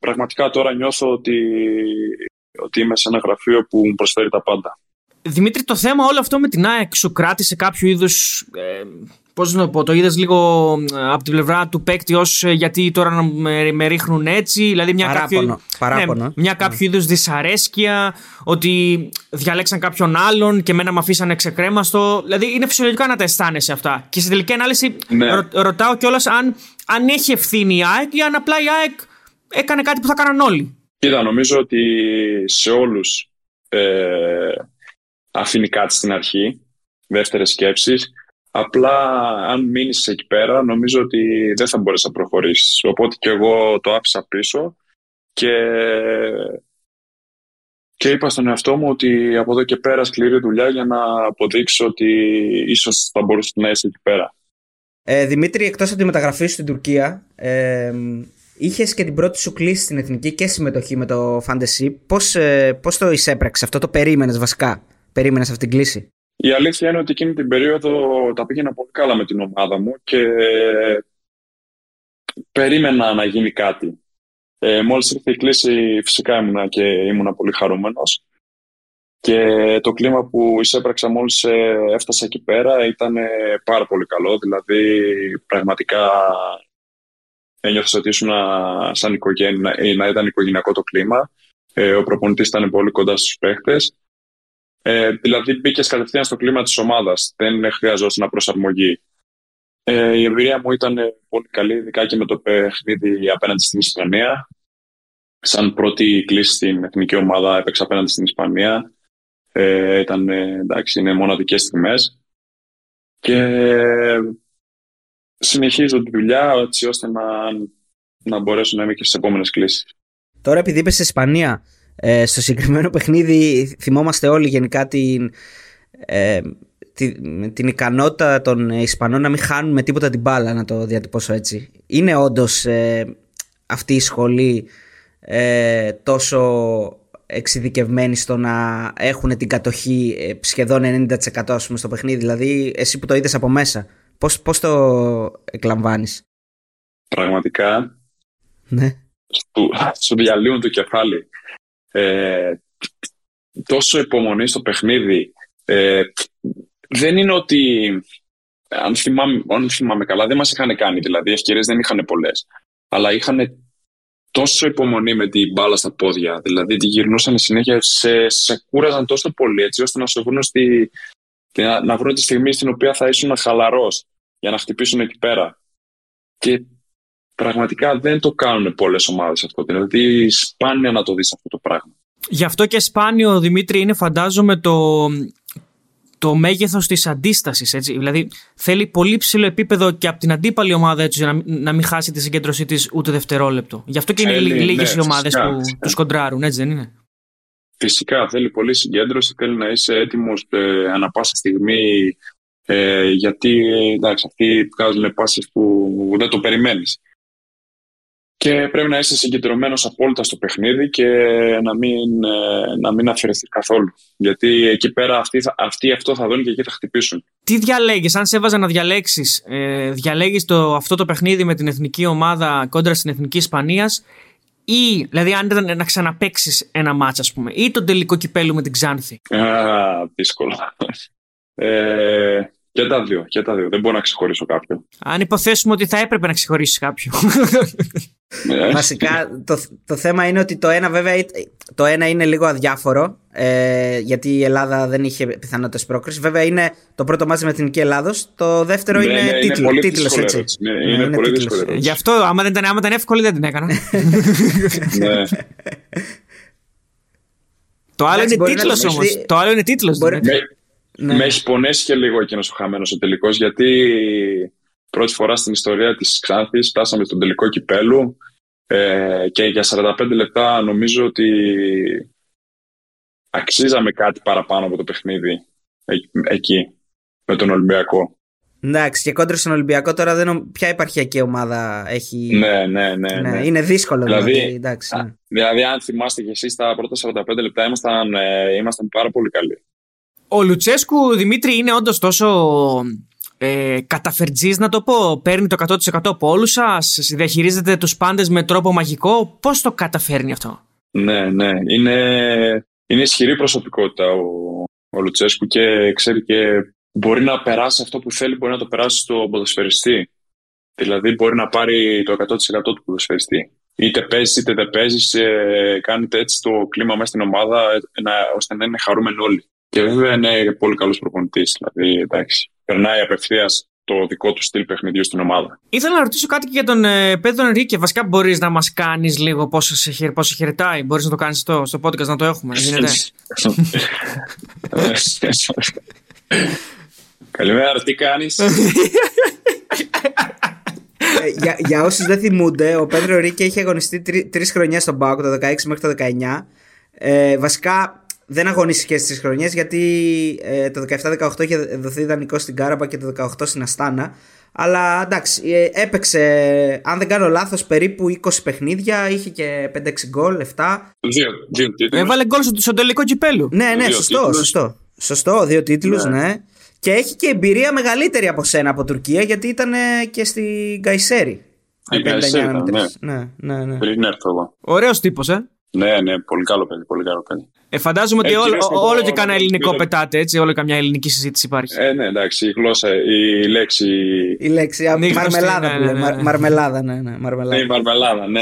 πραγματικά τώρα νιώθω ότι, ότι είμαι σε ένα γραφείο που μου προσφέρει τα πάντα. Δημήτρη, το θέμα όλο αυτό με την ΑΕΚ σου κράτησε κάποιο είδους. Ε, Πώς να το πω, το είδες λίγο ε, από την πλευρά του παίκτη ως ε, γιατί τώρα με, με ρίχνουν έτσι. Δηλαδή μια παράπονο, κάποιο, Ναι, μια κάποιο είδους δυσαρέσκεια, ότι διαλέξαν κάποιον άλλον και μένα με αφήσανε ξεκρέμαστο. Δηλαδή είναι φυσιολογικά να τα αισθάνεσαι αυτά. Και στην τελική ανάλυση ναι. ρω, ρωτάω κιόλας αν, αν έχει ευθύνη η ΑΕΚ ή αν απλά η ΑΕΚ έκανε κάτι που θα κάναν όλοι. Κοίτα, νομίζω ότι σε όλους ε, αφήνει κάτι στην αρχή, δεύτερες σκέψεις. Απλά αν μείνεις εκεί πέρα νομίζω ότι δεν θα μπορείς να προχωρήσεις. Οπότε και εγώ το άφησα πίσω και, και είπα στον εαυτό μου ότι από εδώ και πέρα σκληρή δουλειά για να αποδείξω ότι ίσως θα μπορούσε να είσαι εκεί πέρα. Ε, Δημήτρη, εκτός από τη μεταγραφή σου στην Τουρκία, ε, Είχες και την πρώτη σου κλίση στην εθνική και συμμετοχή με το Fantasy. Πώς ε, πώς το εισέπραξε αυτό, το περίμενες βασικά; Περίμενες αυτή την κλίση; Η αλήθεια είναι ότι εκείνη την περίοδο τα πήγαινα πολύ καλά με την ομάδα μου και περίμενα να γίνει κάτι. Ε, μόλις ήρθε η κλίση φυσικά ήμουνα και ήμουνα πολύ χαρούμενος και το κλίμα που εισέπραξα μόλις ε, έφτασα εκεί πέρα ήταν πάρα πολύ καλό. Δηλαδή πραγματικά ένιωθα ότι ήσουν σαν οικογένεια, να ήταν οικογενειακό το κλίμα. Ε, ο προπονητής ήταν πολύ κοντά στους παίχτες ε, δηλαδή μπήκες κατευθείαν στο κλίμα της ομάδας. Δεν χρειαζόταν προσαρμογή. Ε, η εμπειρία μου ήταν πολύ καλή, ειδικά και με το παιχνίδι απέναντι στην Ισπανία. Σαν πρώτη κλίση στην εθνική ομάδα έπαιξα απέναντι στην Ισπανία. Ε, ήταν, εντάξει, είναι μοναδικές στιγμές. Και συνεχίζω τη δουλειά έτσι ώστε να, να μπορέσω να είμαι και στις επόμενες κλήσεις. Τώρα επειδή είπες Ισπανία, ε, στο συγκεκριμένο παιχνίδι θυμόμαστε όλοι γενικά την, ε, την, την ικανότητα των Ισπανών να μην χάνουν με τίποτα την μπάλα, να το διατυπώσω έτσι. Είναι όντως ε, αυτή η σχολή ε, τόσο εξειδικευμένη στο να έχουν την κατοχή ε, σχεδόν 90% ας πούμε, στο παιχνίδι. Δηλαδή, εσύ που το είδες από μέσα, πώς, πώς το εκλαμβάνεις; πραγματικά Ναι. σου, σου διαλύουν το κεφάλι. Ε, τόσο υπομονή στο παιχνίδι. Ε, δεν είναι ότι, αν θυμάμαι, αν θυμάμαι καλά, δεν μας είχαν κάνει, δηλαδή οι ευκαιρίες δεν είχαν πολλές. Αλλά είχαν τόσο υπομονή με την μπάλα στα πόδια, δηλαδή τη γυρνούσαν συνέχεια, σε, σε κούραζαν τόσο πολύ έτσι ώστε να σου βρουν στη, να, να βρουν τη στιγμή στην οποία θα ήσουν χαλαρός για να χτυπήσουν εκεί πέρα. Και πραγματικά δεν το κάνουν πολλές ομάδες αυτό. Δηλαδή σπάνια να το δεις αυτό το πράγμα. Γι' αυτό και σπάνιο, Δημήτρη, είναι φαντάζομαι το, το μέγεθος της αντίστασης. Έτσι. Δηλαδή θέλει πολύ ψηλό επίπεδο και από την αντίπαλη ομάδα έτσι, για να, να μην χάσει τη συγκέντρωσή της ούτε δευτερόλεπτο. Γι' αυτό και είναι Θέλει, λίγες ναι, οι ομάδες φυσικά, που φυσικά. τους κοντράρουν, έτσι δεν είναι; Φυσικά θέλει πολύ συγκέντρωση, θέλει να είσαι έτοιμος ε, ανά πάσα στιγμή ε, γιατί εντάξει, αυτοί βγάζουν πάσες που δεν το περιμένεις. Και πρέπει να είσαι συγκεντρωμένος απόλυτα στο παιχνίδι και να μην, ε, να μην αφαιρεθεί καθόλου. Γιατί εκεί πέρα αυτοί, θα- αυτοί αυτό θα δουν και εκεί θα χτυπήσουν. Τι διαλέγεις, αν σε έβαζα να διαλέξεις, ε, διαλέγεις το, αυτό το παιχνίδι με την εθνική ομάδα κόντρα στην εθνική Ισπανίας ή, δηλαδή αν ήταν να ξαναπαίξεις ένα μάτς ας πούμε, ή τον τελικό κυπέλου με την Ξάνθη; Α, δύσκολο. Ε, και τα δύο, και τα δύο. Δεν μπορώ να ξεχωρίσω κάποιον. Αν υποθέσουμε ότι θα έπρεπε να ξεχωρίσεις κάποιον. Ε, Βασικά το, το θέμα είναι ότι το ένα βέβαια εί- το ένα είναι λίγο αδιάφορο ε, γιατί η Ελλάδα δεν είχε πιθανότητες πρόκρισης. Βέβαια είναι το πρώτο μάτι με την Εθνική Ελλάδος. Το δεύτερο ναι, είναι, ναι, τίτλο, πολύ τίτλος δύσκολη έτσι. ερώτηση. Ναι, Ναι, είναι, είναι πολύ τίτλος. δύσκολη ερώτηση. Γι' αυτό, άμα δεν ήταν, άμα ήταν εύκολη, δεν την έκανα. ναι. το άλλο Εντάξει, είναι μπορεί να τίτλος το όμως. μισθεί- Το άλλο είναι τίτλος. Μπορεί- Με, Ναι. με έχει πονέσει και λίγο εκείνος ο χαμένος ο τελικός, γιατί πρώτη φορά στην ιστορία της Ξάνθης φτάσαμε στον τελικό κυπέλου ε, και για 45 λεπτά νομίζω ότι αξίζαμε κάτι παραπάνω από το παιχνίδι ε- εκεί με τον Ολυμπιακό. Εντάξει, και κόντρα στον Ολυμπιακό τώρα δεν νο- ποια επαρχιακή ομάδα έχει. Ναι, ναι, ναι. Ναι, ναι. είναι δύσκολο δηλαδή. Δηλαδή, εντάξει, ναι. Δηλαδή, αν θυμάστε και εσείς τα πρώτα 45 λεπτά ήμασταν, ε, ήμασταν πάρα πολύ καλοί. Ο Λουτσέσκου Δημήτρη είναι όντως τόσο ε, καταφερτζής να το πω. Παίρνει το 100% από όλους σας. Διαχειρίζεται τους πάντες με τρόπο μαγικό. Πώς το καταφέρνει αυτό; Ναι, ναι. Είναι, είναι ισχυρή προσωπικότητα ο, ο Λουτσέσκου και ξέρει και μπορεί να περάσει αυτό που θέλει, μπορεί να το περάσει στο ποδοσφαιριστή. Δηλαδή μπορεί να πάρει το 100% του ποδοσφαιριστή. Είτε παίζεις είτε δεν παίζεις, κάνετε έτσι το κλίμα μέσα στην ομάδα ε, να, ώστε να είναι χαρούμενοι όλοι. Και βέβαια είναι πολύ καλός προπονητής. Δηλαδή, εντάξει, περνάει απευθείας το δικό του στυλ παιχνιδιού στην ομάδα. Ήθελα να ρωτήσω κάτι και για τον ε, Πέδρο Ενρίκε. Βασικά, μπορείς να μας κάνεις λίγο πώ σε, χαιρε- πώς σε χαιρετάει; Μπορείς να το κάνεις στο, στο podcast να το έχουμε. Γίνεται; Καλημέρα, τι κάνεις; Ε, για, για όσους δεν θυμούνται, ο Πέντρο Ρίκε είχε αγωνιστεί τρει τρεις χρονιές στον Πάοκ, το 16 μέχρι το 19. Ε, βασικά δεν αγωνίστηκε στις χρονιές γιατί ε, το 17-18 είχε δοθεί δανεικό στην Κάραμπα και το 18 στην Αστάνα. Αλλά εντάξει, ε, έπαιξε, αν δεν κάνω λάθος, περίπου 20 παιχνίδια, είχε και 5-6 γκολ, 7. Δύο, δύο τίτλους. Έβαλε γκολ στο, στο τελικό κυπέλου. Ναι, ναι, Δύο σωστό, τίτλους. σωστό. Σωστό, δύο τίτλους, ναι. Ναι. Και έχει και εμπειρία μεγαλύτερη από σένα από Τουρκία γιατί ήταν ε, και στην Καϊσέρη. Στην Καϊσέρη ήταν, μετρήσεις. ναι, ναι, ναι. Πριν έρθω εδώ. Ωραίος τύπος, ε. Ναι, ναι, πολύ καλό παιδί, πολύ καλό παιδί. Ε φαντάζομαι ότι Ε, όλο, κυρίως με το- όλο και κανένα με το- ελληνικό με το- πετάτε, έτσι. Όλο καμιά ελληνική συζήτηση υπάρχει. Ε, ναι, εντάξει, η γλώσσα, η λέξη. Η λέξη α, Ναι, γνωστή, μαρμελάδα ναι, που ναι, λέμε. ναι, Μαρ- ναι. Μαρμελάδα, ναι, ναι. Ναι, η Μαρμελάδα. μαρμελάδα, ναι.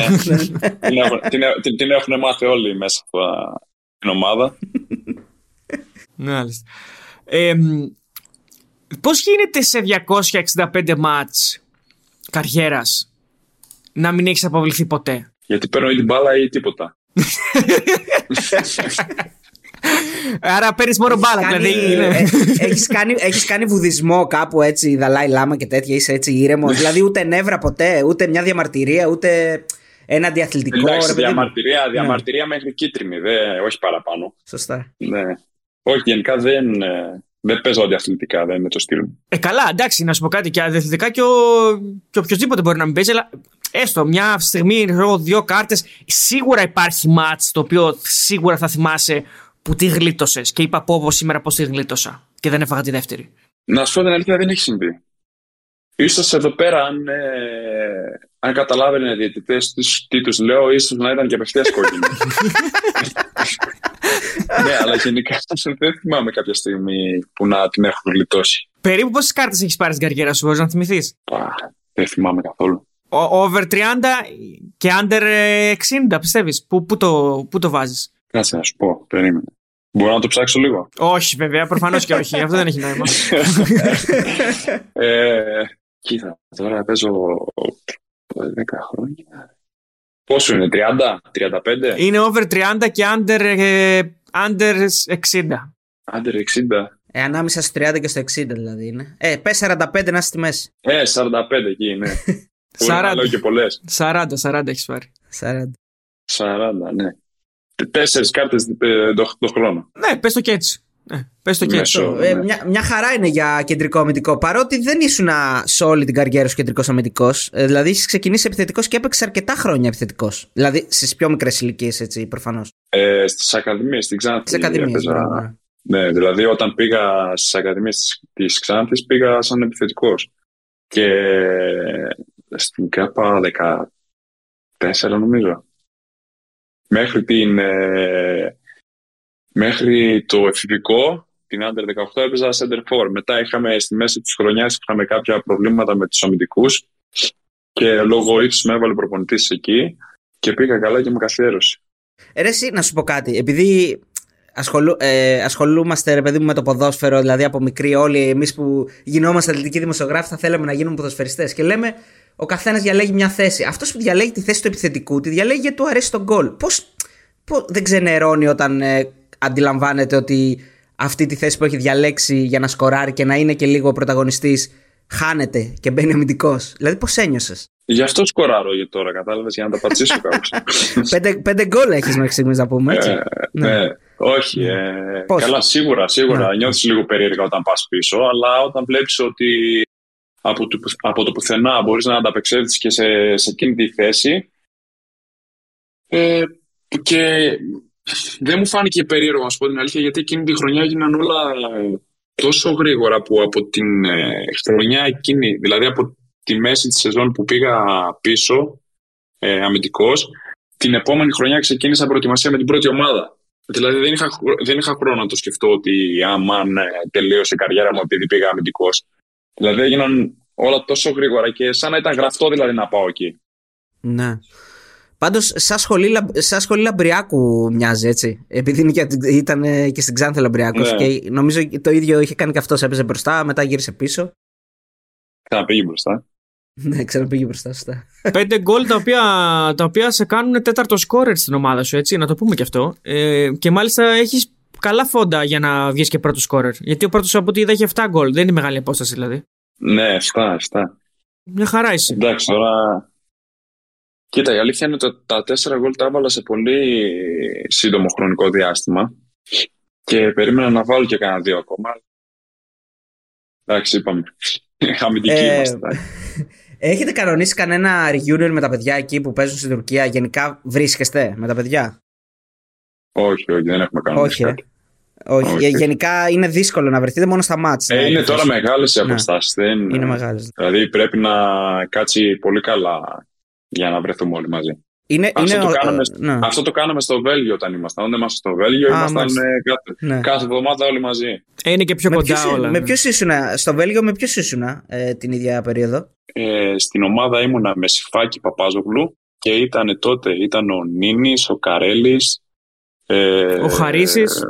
την, έχουν, την, την, την έχουν μάθει όλοι μέσα στην ομάδα. Ναι, μάλιστα. Ε, μ, πώς γίνεται σε 265 μάτς καριέρας να μην έχεις αποβληθεί ποτέ; Γιατί παίρνω ή την μπάλα ή τίποτα. Άρα παίρνεις μόνο μπάλα, Κάνει- δηλαδή. είναι- ε, έχεις, κάνει, έχεις κάνει βουδισμό κάπου έτσι, Δαλάη Λάμα και τέτοια, είσαι έτσι ήρεμος. δηλαδή ούτε νεύρα ποτέ, ούτε μια διαμαρτυρία, ούτε ένα διαθλητικό. Εντάξει, ρε παιδί μου. διαμαρτυρία, διαμαρτυρία μέχρι κίτρινη, δε, όχι παραπάνω. Σωστά. Ναι. Όχι, γενικά δεν, ε, δεν παίζω αντιαθλητικά, δεν είναι το στυλ μου. Ε, καλά, εντάξει, να σου πω κάτι. Και αθλητικά και, ο... και οποιοδήποτε μπορεί να μην παίζει, αλλά έστω μια στιγμή, ξέρω, δύο κάρτες. Σίγουρα υπάρχει μάτς το οποίο σίγουρα θα θυμάσαι που τη γλίτωσες. Και είπα πω πω σήμερα πώς τη γλίτωσα. Και δεν έφαγα τη δεύτερη. Να σου πω την αλήθεια, δεν έχει συμβεί. Ίσως εδώ πέρα, αν, ε, αν καταλάβαινε οι διαιτητές τους, τι τους λέω, ίσως να ήταν και απευθείας κόκκινη. ναι, αλλά γενικά δεν θυμάμαι κάποια στιγμή που να την έχω γλιτώσει. Περίπου πόσες κάρτες έχεις πάρει στην καριέρα σου, μπορείς να θυμηθείς; Δεν θυμάμαι καθόλου. Over 30 και under 60, πιστεύεις; Πού, πού, το, πού το βάζεις; Κάτσε να σου πω, περίμενε. Μπορώ να το ψάξω λίγο; Όχι, βέβαια, προφανώς και όχι. Αυτό δεν έχει νόημα. ε, κοίτα, τώρα παίζω 10 χρόνια. Πόσο είναι, 30, 35? Είναι over 30 και under, ε, under 60. Under 60. Ε, ανάμεσα στο 30 και στο 60 δηλαδή είναι. Ε, πες 45 να είσαι στη μέση. Ε, 45 εκεί είναι. 40. Λέω και πολλές. 40, 40 έχεις πάρει. 40. 40, ναι. Τέσσερις κάρτες ε, το, το χρόνο. Ναι, πες το και έτσι. Ε, πες το και έτσι. Μέσο, Ε, ναι. μια, μια χαρά είναι για κεντρικό αμυντικό. Παρότι δεν ήσουν σε όλη την καριέρα σου κεντρικός αμυντικός. Ε, δηλαδή, έχεις ξεκινήσει επιθετικός και έπαιξες αρκετά χρόνια επιθετικός. Δηλαδή, στις πιο μικρές ηλικίες, έτσι, προφανώς. Ε, στις ακαδημίες, στην Ξάνθη. Στις ακαδημίες. έπαιζα. Ναι, δηλαδή όταν πήγα στις ακαδημίες της, της Ξάνθης πήγα σαν επιθετικός. Και στην ΚΑΠΑ 14 νομίζω. Μέχρι την... ε, μέχρι το εφηβικό, την Under 18 έπαιζα center for. Μετά είχαμε στη μέση της χρονιάς είχαμε κάποια προβλήματα με τους αμυντικούς και λόγω ύψους με έβαλε προπονητής εκεί και πήγα καλά και με καθιέρωση. Ε, ρε, εσύ, να σου πω κάτι. Επειδή ασχολού, ε, ασχολούμαστε, ρε παιδί μου, με το ποδόσφαιρο, δηλαδή από μικροί όλοι εμείς που γινόμαστε αθλητικοί δημοσιογράφοι, θα θέλαμε να γίνουμε ποδοσφαιριστές. Και λέμε, ο καθένας διαλέγει μια θέση. Αυτός που διαλέγει τη θέση του επιθετικού, τη διαλέγει γιατί του αρέσει τον γκολ. Πώς δεν ξενερώνει όταν ε, αντιλαμβάνεται ότι αυτή τη θέση που έχει διαλέξει για να σκοράρει και να είναι και λίγο πρωταγωνιστής χάνεται και μπαίνει αμυντικός. Δηλαδή, πώς ένιωσες; Γι' αυτό σκοράρω για τώρα, κατάλαβες, για να τα πατσίσω κάπως. πέντε, πέντε γκολ έχεις μέχρι στιγμής να πούμε, έτσι; Ε, ναι. όχι. Ε, Πώς; καλά, σίγουρα, σίγουρα. Ναι. Νιώθεις λίγο περίεργα όταν πας πίσω, αλλά όταν βλέπεις ότι από το, από το πουθενά μπορείς να ανταπεξέλθεις και σε, σε εκείνη τη θέση ε, και δεν μου φάνηκε περίεργο, να σου πω την αλήθεια, γιατί εκείνη τη χρονιά έγιναν όλα τόσο γρήγορα που από την ε, χρονιά εκείνη, δηλαδή από τη μέση της σεζόν που πήγα πίσω ε, αμυντικός, την επόμενη χρονιά ξεκίνησα προετοιμασία με την πρώτη ομάδα. Δηλαδή δεν είχα, χρο- δεν είχα χρόνο να το σκεφτώ ότι αμάν ε, τελείωσε η καριέρα μου επειδή πήγα αμυντικός. Δηλαδή έγιναν όλα τόσο γρήγορα και σαν να ήταν γραφτό δηλαδή να πάω εκεί. Ναι. Πάντως, σαν σχολή, λαμ- σαν σχολή Λαμπριάκου μοιάζει έτσι. Επειδή είναι και- ήταν ε, και στην Ξάνθη Λαμπριάκο. Ναι. Και νομίζω το ίδιο είχε κάνει και αυτός. Έπαιζε μπροστά, μετά γύρισε πίσω. Ξαναπήγε μπροστά. Ναι, ξαναπήγε μπροστά, σωστά. Πέντε γκολ τα οποία, τα οποία σε κάνουν τέταρτο σκόρερ στην ομάδα σου, έτσι, να το πούμε και αυτό. Ε, και μάλιστα έχεις καλά φόντα για να βγεις και πρώτος σκόρερ. Γιατί ο πρώτος από ό,τι είδα έχει 7 γκολ. Δεν είναι μεγάλη απόσταση δηλαδή. Ναι, 7, 7. Μια χαρά είσαι. Εντάξει, τώρα. Κοίτα, η αλήθεια είναι ότι τα τέσσερα γκολ τα έβαλα σε πολύ σύντομο χρονικό διάστημα και περίμενα να βάλω και κανένα δύο ακόμα. Εντάξει, είπαμε. Αμυντικοί Ε, είμαστε. εντάξει. Έχετε κανονίσει κανένα reunion με τα παιδιά εκεί που παίζουν στην Τουρκία; Γενικά βρίσκεστε με τα παιδιά; Όχι, όχι, δεν έχουμε κάνει Όχι, ε. κάτι. Όχι. Όχι. Ε, Γενικά είναι δύσκολο να βρεθείτε μόνο στα μάτς. Ε, είναι τώρα μεγάλες οι Ναι. αποστάσεις. Δεν... Είναι μεγάλες. Δηλαδή πρέπει να κάτσει πολύ καλά για να βρεθούμε όλοι μαζί. Είναι, Αυτό είναι, το ο- κάναμε, ναι. αυτό το κάναμε στο Βέλγιο όταν ήμασταν. Όταν ήμασταν στο Βέλγιο, Α, ήμασταν μάλιστα. ε, κάθε, Ναι. κάθε εβδομάδα όλοι μαζί. Ε, είναι και πιο Με κοντά ποιους, όλα. με ναι. ποιους ήσουν, στο Βέλγιο με ποιους ήσουν ε, την ίδια περίοδο; Ε, στην ομάδα ήμουνα με Σιφάκη Παπάζογλου και ήταν τότε ήταν ο Νίνης, ο Καρέλης. Ε, Ο Χαρίσης.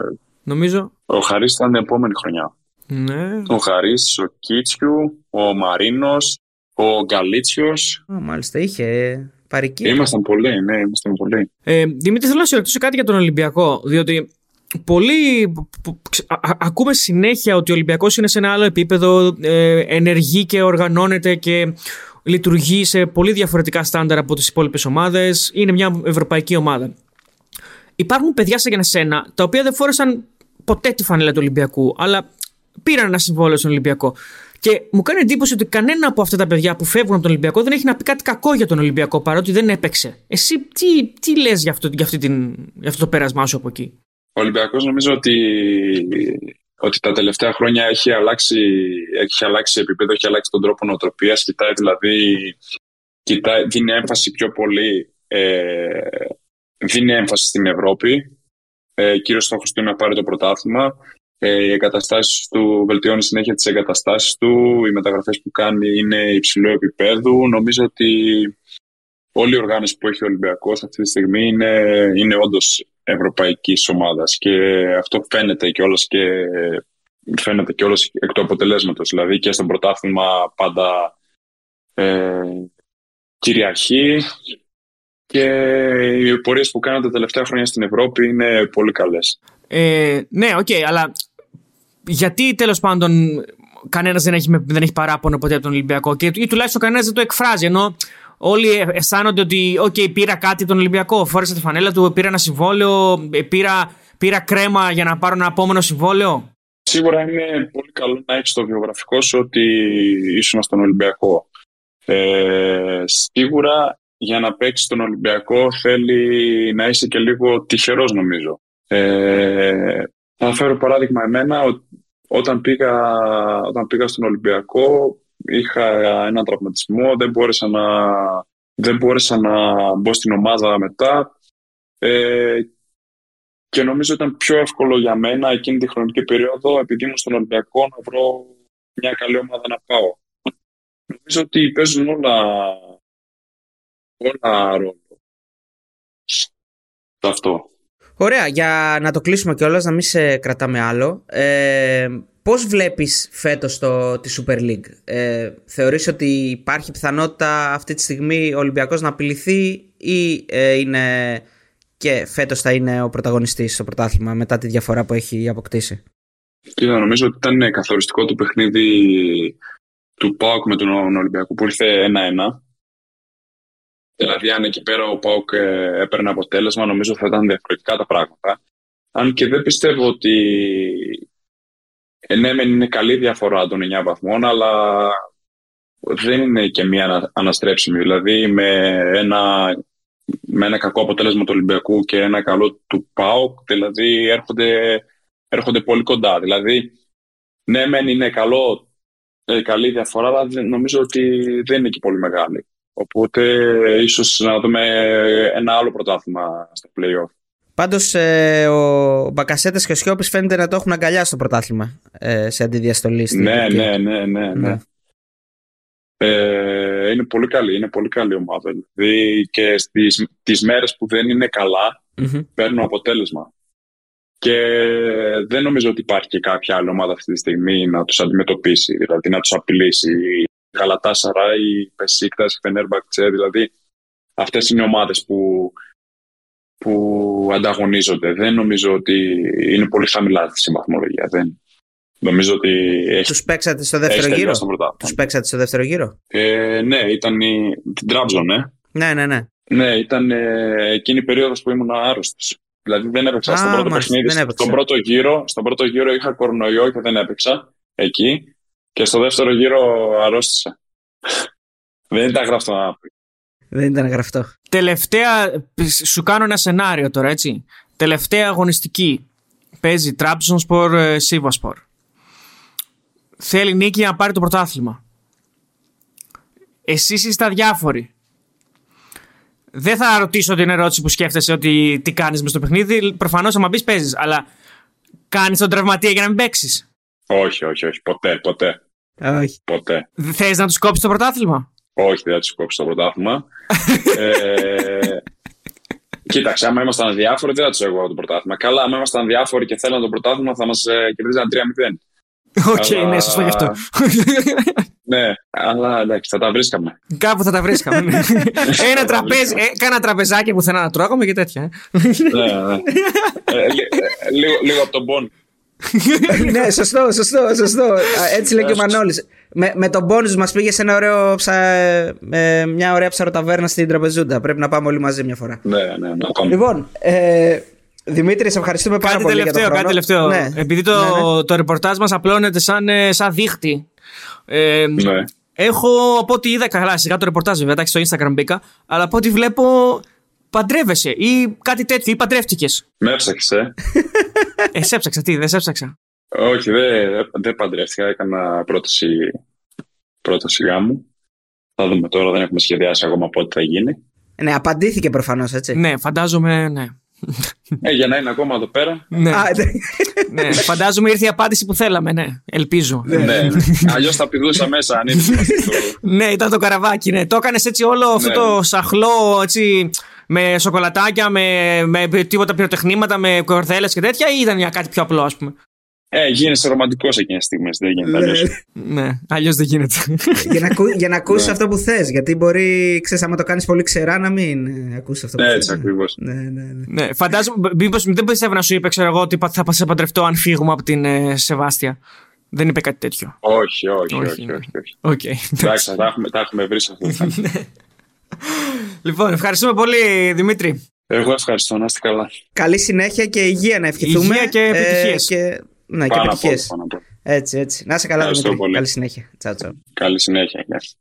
Νομίζω. Ο Χαρίς ήταν την επόμενη χρονιά. Ναι. Ο Χαρίς, ο Κίτσιου, ο Μαρίνος, ο Γκαλίτσιος. Α, μάλιστα, είχε παρική. Ήμασταν πολλοί, ναι, ήμασταν πολλοί. Ε, Δημήτρη, θέλω να σε ρωτήσω κάτι για τον Ολυμπιακό. Διότι πολλοί που- που- ξε- α- α- ακούμε συνέχεια ότι ο Ολυμπιακός είναι σε ένα άλλο επίπεδο, ε, ενεργεί και οργανώνεται και λειτουργεί σε πολύ διαφορετικά στάνταρ από τις υπόλοιπες ομάδες. Είναι μια ευρωπαϊκή ομάδα. Υπάρχουν παιδιά σαν και εσένα, τα οποία δεν φόρεσαν ποτέ τη φανέλα του Ολυμπιακού, αλλά πήραν ένα συμβόλαιο στον Ολυμπιακό. Και μου κάνει εντύπωση ότι κανένα από αυτά τα παιδιά που φεύγουν από τον Ολυμπιακό δεν έχει να πει κάτι κακό για τον Ολυμπιακό, παρότι δεν έπαιξε. Εσύ τι, τι λες για, αυτό, για, αυτή την, για αυτό το πέρασμά σου από εκεί; Ο Ολυμπιακός νομίζω ότι ότι τα τελευταία χρόνια έχει αλλάξει, έχει αλλάξει επίπεδο, έχει αλλάξει τον τρόπο νοοτροπίας, κοιτάει δηλαδή, κοιτάει, δίνει έμφαση πιο πολύ, ε, δίνει έμφαση στην Ευρώπη, ε, κύριος στόχος του είναι να πάρει το πρωτάθλημα, ε, οι εγκαταστάσεις του βελτιώνει συνέχεια τις εγκαταστάσεις του, οι μεταγραφές που κάνει είναι υψηλού επίπεδου. Νομίζω ότι όλη η οργάνωση που έχει ο Ολυμπιακός αυτή τη στιγμή είναι, είναι όντως ευρωπαϊκής ομάδας. Και αυτό φαίνεται κιόλας και φαίνεται και όλος εκ του αποτελέσματος. Δηλαδή και στο πρωτάθλημα πάντα ε, κυριαρχεί και οι πορείες που κάνουν τα τελευταία χρόνια στην Ευρώπη είναι πολύ καλές. Ε, ναι, OK, okay, αλλά γιατί τέλος πάντων κανένας δεν έχει, δεν έχει παράπονο ποτέ από τον Ολυμπιακό; Και, ή τουλάχιστον κανένας δεν το εκφράζει. Ενώ όλοι αισθάνονται ότι, OK, πήρα κάτι τον Ολυμπιακό, φόρεσα τη φανέλα του, πήρα ένα συμβόλαιο, ε, πήρα, πήρα κρέμα για να πάρω ένα επόμενο συμβόλαιο; Σίγουρα είναι πολύ καλό να έχεις το βιογραφικό σου ότι ήσουν στον Ολυμπιακό. Ε, σίγουρα για να παίξει τον Ολυμπιακό θέλει να είσαι και λίγο τυχερός νομίζω. Ε, θα φέρω παράδειγμα εμένα, όταν πήγα, όταν πήγα στον Ολυμπιακό είχα έναν τραυματισμό, δεν μπόρεσα να, δεν μπόρεσα να μπω στην ομάδα μετά ε, και νομίζω ήταν πιο εύκολο για μένα εκείνη τη χρονική περίοδο επειδή ήμουν στον Ολυμπιακό να βρω μια καλή ομάδα να πάω. Νομίζω ότι παίζουν όλα, όλα ρόλο. Αυτό. Ωραία, για να το κλείσουμε κιόλας, να μην σε κρατάμε άλλο. Ε, πώς βλέπεις φέτος το, τη Super League; Ε, θεωρείς ότι υπάρχει πιθανότητα αυτή τη στιγμή ο Ολυμπιακός να απειληθεί ή ε, είναι και φέτος θα είναι ο πρωταγωνιστής στο πρωτάθλημα μετά τη διαφορά που έχει αποκτήσει; Κοίτα, νομίζω ότι ήταν καθοριστικό το παιχνίδι του ΠΑΟΚ με τον Ολυμπιακό που ήρθε 1-1 Δηλαδή, αν εκεί πέρα ο Πάουκ ε, έπαιρνε αποτέλεσμα, νομίζω θα ήταν διαφορετικά τα πράγματα. Αν και δεν πιστεύω ότι. Ε, ναι, μεν είναι καλή διαφορά των 9 βαθμών, αλλά δεν είναι και μία αναστρέψιμη. Δηλαδή, με ένα, με ένα κακό αποτέλεσμα του Ολυμπιακού και ένα καλό του ΠΑΟΚ, δηλαδή έρχονται, έρχονται πολύ κοντά. Δηλαδή, ναι, μεν είναι καλό, ε, καλή διαφορά, αλλά νομίζω ότι δεν είναι και πολύ μεγάλη. Οπότε ίσως να δούμε ένα άλλο πρωτάθλημα στο play-off. Πάντως ε, ο Μπακασέτας και ο Σιώπης φαίνεται να το έχουν αγκαλιά στο πρωτάθλημα ε, σε αντιδιαστολή. Στην ναι, ναι, ναι, ναι, ναι. Ε, είναι πολύ καλή, είναι πολύ καλή ομάδα. Δηλαδή και στις τις μέρες που δεν είναι καλά mm-hmm. παίρνουν αποτέλεσμα. Και δεν νομίζω ότι υπάρχει και κάποια άλλη ομάδα αυτή τη στιγμή να τους αντιμετωπίσει, δηλαδή να τους απειλήσει. Γαλατάσαρα, η Πεσίκτας, η Φενέρμπακτσε, δηλαδή αυτές είναι οι ομάδες που, που ανταγωνίζονται. Δεν νομίζω ότι είναι πολύ χαμηλά στη βαθμολογία. Δεν. Νομίζω ότι έχει... Τους παίξατε στο δεύτερο γύρο; Τους παίξατε στο δεύτερο γύρο; Ε, ναι, ήταν η... την Τράμπζον, ε. Ναι, ναι, ναι. Ναι, ήταν ε, εκείνη η περίοδος που ήμουν άρρωστος. Δηλαδή δεν έπαιξα στον πρώτο παιχνίδι. Στον πρώτο, γύρο, στον πρώτο γύρο είχα κορονοϊό και δεν έπαιξα εκεί. Και στο δεύτερο γύρο αρρώστησα. Δεν ήταν γραφτό. Δεν ήταν γραφτό. Τελευταία, σου κάνω ένα σενάριο τώρα, έτσι. Τελευταία αγωνιστική. Παίζει Τράμπσον Σπορ, Σίβα Σπορ. Θέλει νίκη να πάρει το πρωτάθλημα. Εσείς είστε αδιάφοροι. Δεν θα ρωτήσω την ερώτηση που σκέφτεσαι ότι τι κάνεις μες στο παιχνίδι. Προφανώς άμα μπεις παίζεις. Αλλά κάνεις τον τραυματία για να μην παίξεις. Όχι, όχι, όχι. Ποτέ, ποτέ. Όχι. Ποτέ. Θες να τους κόψεις το πρωτάθλημα; Όχι, δεν θα τους κόψει το πρωτάθλημα. ε, κοίταξε, άμα ήμασταν αδιάφοροι, δεν θα τους εγώ το πρωτάθλημα. Καλά, άμα ήμασταν αδιάφοροι και θέλαν το πρωτάθλημα, θα μας ε, κερδίζαν 3-0. OK, okay, ναι, σωστό γι' αυτό. ναι, αλλά εντάξει, θα τα βρίσκαμε. Κάπου θα τα βρίσκαμε. Ναι. Ένα τραπέζι, ε, κάνα τραπεζάκι που θέλω να τρώγαμε και τέτοια. Ε. ναι, ναι. Ε, λίγο, λίγο από τον πόνο ναι, σωστό, σωστό, σωστό. Έτσι λέει και ο Μανώλης. Με, με τον πόνους μας πήγε σε ένα ωραίο ψα... ε, μια ωραία ψαροταβέρνα στην Τραπεζούντα. Πρέπει να πάμε όλοι μαζί μια φορά. Ναι, ναι, ναι. Λοιπόν, ε, Δημήτρη, σε ευχαριστούμε πάρα πολύ. Τελευταίο, για το κάτι τελευταίο. Ναι. Επειδή το, ναι, ναι. το ρεπορτάζ μας απλώνεται σαν, ε, σαν δίχτυ. Ε, ναι. Έχω από ό,τι είδα καλά, σιγά το ρεπορτάζ βέβαια, εντάξει στο Instagram μπήκα, αλλά από ό,τι βλέπω παντρεύεσαι ή κάτι τέτοιο, ή παντρεύτηκες. Με έψαξε. Ε, σε έψαξα, τι, δεν σε έψαξα. Όχι, δεν δε παντρεύτηκα. Έκανα πρόταση, πρόταση γάμου. Θα δούμε τώρα, δεν έχουμε σχεδιάσει ακόμα πότε θα γίνει. Ναι, απαντήθηκε προφανώς, έτσι. Ναι, φαντάζομαι, ναι. Ε, για να είναι ακόμα εδώ πέρα. Ναι. Α, ναι. ναι. Φαντάζομαι ήρθε η απάντηση που θέλαμε, ναι. Ελπίζω. ναι, ναι. Αλλιώς θα πηδούσα μέσα αν είναι. ναι, ήταν το καραβάκι, ναι. Το έκανες έτσι όλο αυτό Ναι. το σαχλό, έτσι, με σοκολατάκια, με, με τίποτα πυροτεχνήματα, με κορδέλες και τέτοια, ή ήταν για κάτι πιο απλό, ας πούμε; Ε, γίνεσαι ρομαντικός εκείνες τις στιγμές. Δεν γίνεται αλλιώς. Ναι, αλλιώς δεν γίνεται. για να, ακού- για να ακούσεις Ναι. αυτό που θες. Γιατί μπορεί, ξέρεις, άμα το κάνεις πολύ ξερά, να μην ε, ακούσεις αυτό που Ναι, θες. έτσι ακριβώς. Ναι, ναι, ναι. ναι, φαντάζομαι, μήπως δεν πιστεύω να σου είπε, ξέρω εγώ, ότι θα σε παντρευτώ αν φύγουμε από την ε, Σεβάστια. Δεν είπε κάτι τέτοιο. Όχι, όχι, Όχι, όχι. ναι. όχι, όχι. Οκ. Εντάξει, τα έχουμε, τα έχουμε βρει σε αυτό το θέμα. Λοιπόν, ευχαριστούμε πολύ, Δημήτρη. Εγώ ευχαριστώ, να είστε καλά. Καλή συνέχεια και υγεία να ευχηθούμε. Υγεία και επιτυχίες. και, ναι, και Πάνω απ' όλα, επιτυχίες. πάνω απ' όλα. Έτσι, έτσι. Να είσαι καλά, Ευχαριστώ Δημήτρη. πολύ. Καλή συνέχεια. Τσάου, τσάου. Καλή συνέχεια. Γεια σας.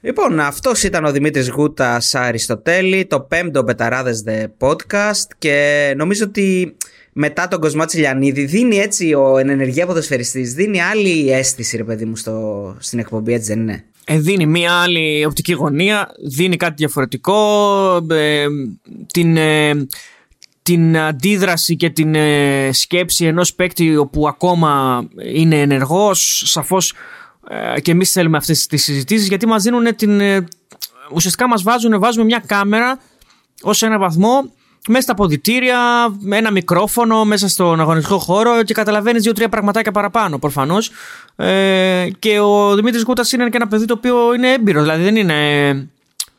Λοιπόν, αυτός ήταν ο Δημήτρης Γούτας Αριστοτέλη, το πέμπτο Μπεταράδες The Podcast και νομίζω ότι μετά τον Κοσμά Τσιλιανίδη δίνει έτσι ο εν ενεργεία ποδοσφαιριστής, δίνει άλλη αίσθηση ρε παιδί μου στο, στην εκπομπή, έτσι δεν είναι; Ε, δίνει μία άλλη οπτική γωνία, δίνει κάτι διαφορετικό, ε, την, ε, την αντίδραση και την ε, σκέψη ενός παίκτη όπου ακόμα είναι ενεργός, σαφώς ε, και εμείς θέλουμε αυτές τις συζητήσεις γιατί μας δίνουν την... ε, ουσιαστικά μας βάζουν, βάζουμε μια κάμερα ως ένα βαθμό μέσα στα ποδητήρια, με ένα μικρόφωνο μέσα στον αγωνιστικό χώρο και καταλαβαίνεις δύο-τρία πραγματάκια παραπάνω προφανώς. Ε, και ο Δημήτρης Κούτας είναι και ένα παιδί το οποίο είναι έμπειρο. Δηλαδή δεν είναι.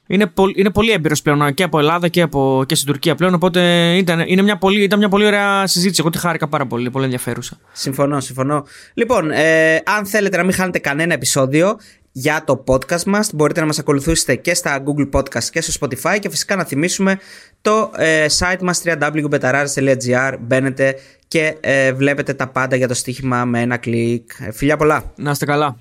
Είναι, πολύ, είναι πολύ έμπειρος πλέον και από Ελλάδα και, από, και στην Τουρκία πλέον. Οπότε ήταν, είναι μια πολύ, ήταν μια πολύ ωραία συζήτηση. Εγώ τη χάρηκα πάρα πολύ, πολύ ενδιαφέρουσα. Συμφωνώ, συμφωνώ. Λοιπόν, ε, αν θέλετε να μην χάνετε κανένα επεισόδιο για το podcast μας, μπορείτε να μας ακολουθήσετε και στα Google Podcast και στο Spotify και φυσικά να θυμίσουμε το ε, site μας www.betarares.gr μπαίνετε και ε, βλέπετε τα πάντα για το στοίχημα με ένα κλικ. Ε, Φιλιά πολλά! Να είστε καλά.